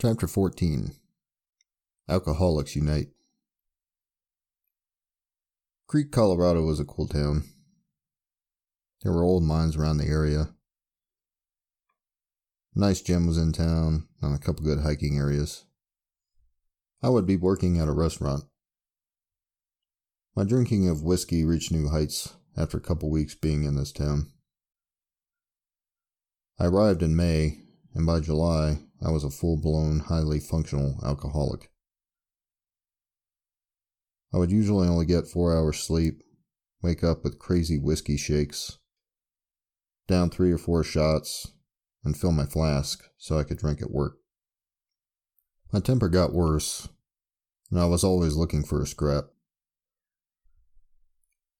Chapter 14 Alcoholics Unite. Creek, Colorado was a cool town. There were old mines around the area. Nice gym was in town and a couple good hiking areas. I would be working at a restaurant. My drinking of whiskey reached new heights after a couple weeks being in this town. I arrived in May, and by July, I was a full blown, highly functional alcoholic. I would usually only get four hours sleep, wake up with crazy whiskey shakes, down three or four shots, and fill my flask so I could drink at work. My temper got worse, and I was always looking for a scrap.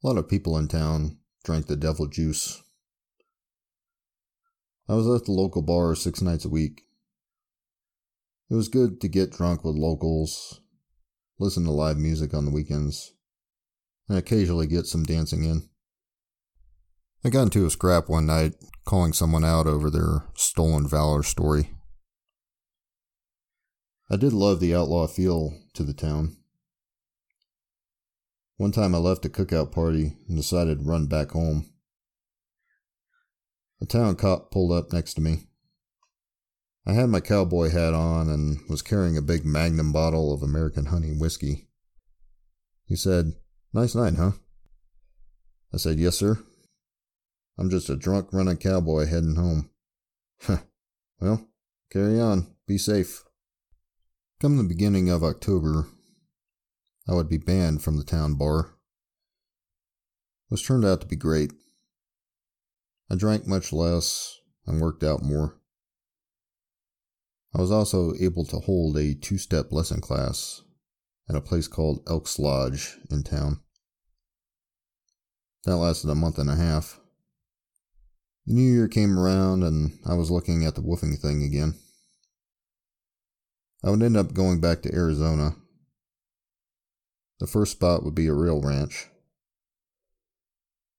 A lot of people in town drank the devil juice. I was at the local bar six nights a week. It was good to get drunk with locals, listen to live music on the weekends, and occasionally get some dancing in. I got into a scrap one night, calling someone out over their stolen valor story. I did love the outlaw feel to the town. One time I left a cookout party and decided to run back home. A town cop pulled up next to me. I had my cowboy hat on and was carrying a big magnum bottle of American honey whiskey. He said, Nice night, huh? I said, Yes, sir. I'm just a drunk running cowboy heading home. Huh. well, carry on. Be safe. Come the beginning of October, I would be banned from the town bar. This turned out to be great. I drank much less and worked out more. I was also able to hold a two step lesson class at a place called Elks Lodge in town. That lasted a month and a half. The new year came around and I was looking at the woofing thing again. I would end up going back to Arizona. The first spot would be a real ranch.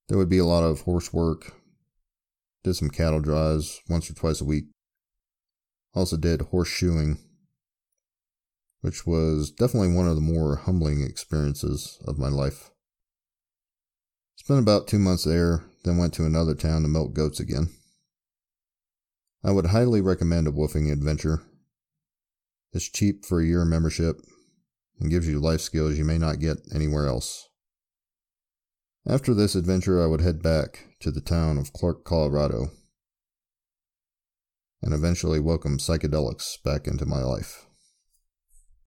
There would be a lot of horse work. Did some cattle drives once or twice a week. Also did horseshoeing, which was definitely one of the more humbling experiences of my life. Spent about two months there, then went to another town to milk goats again. I would highly recommend a woofing adventure. It's cheap for a year membership and gives you life skills you may not get anywhere else. After this adventure, I would head back to the town of Clark, Colorado, and eventually welcome psychedelics back into my life.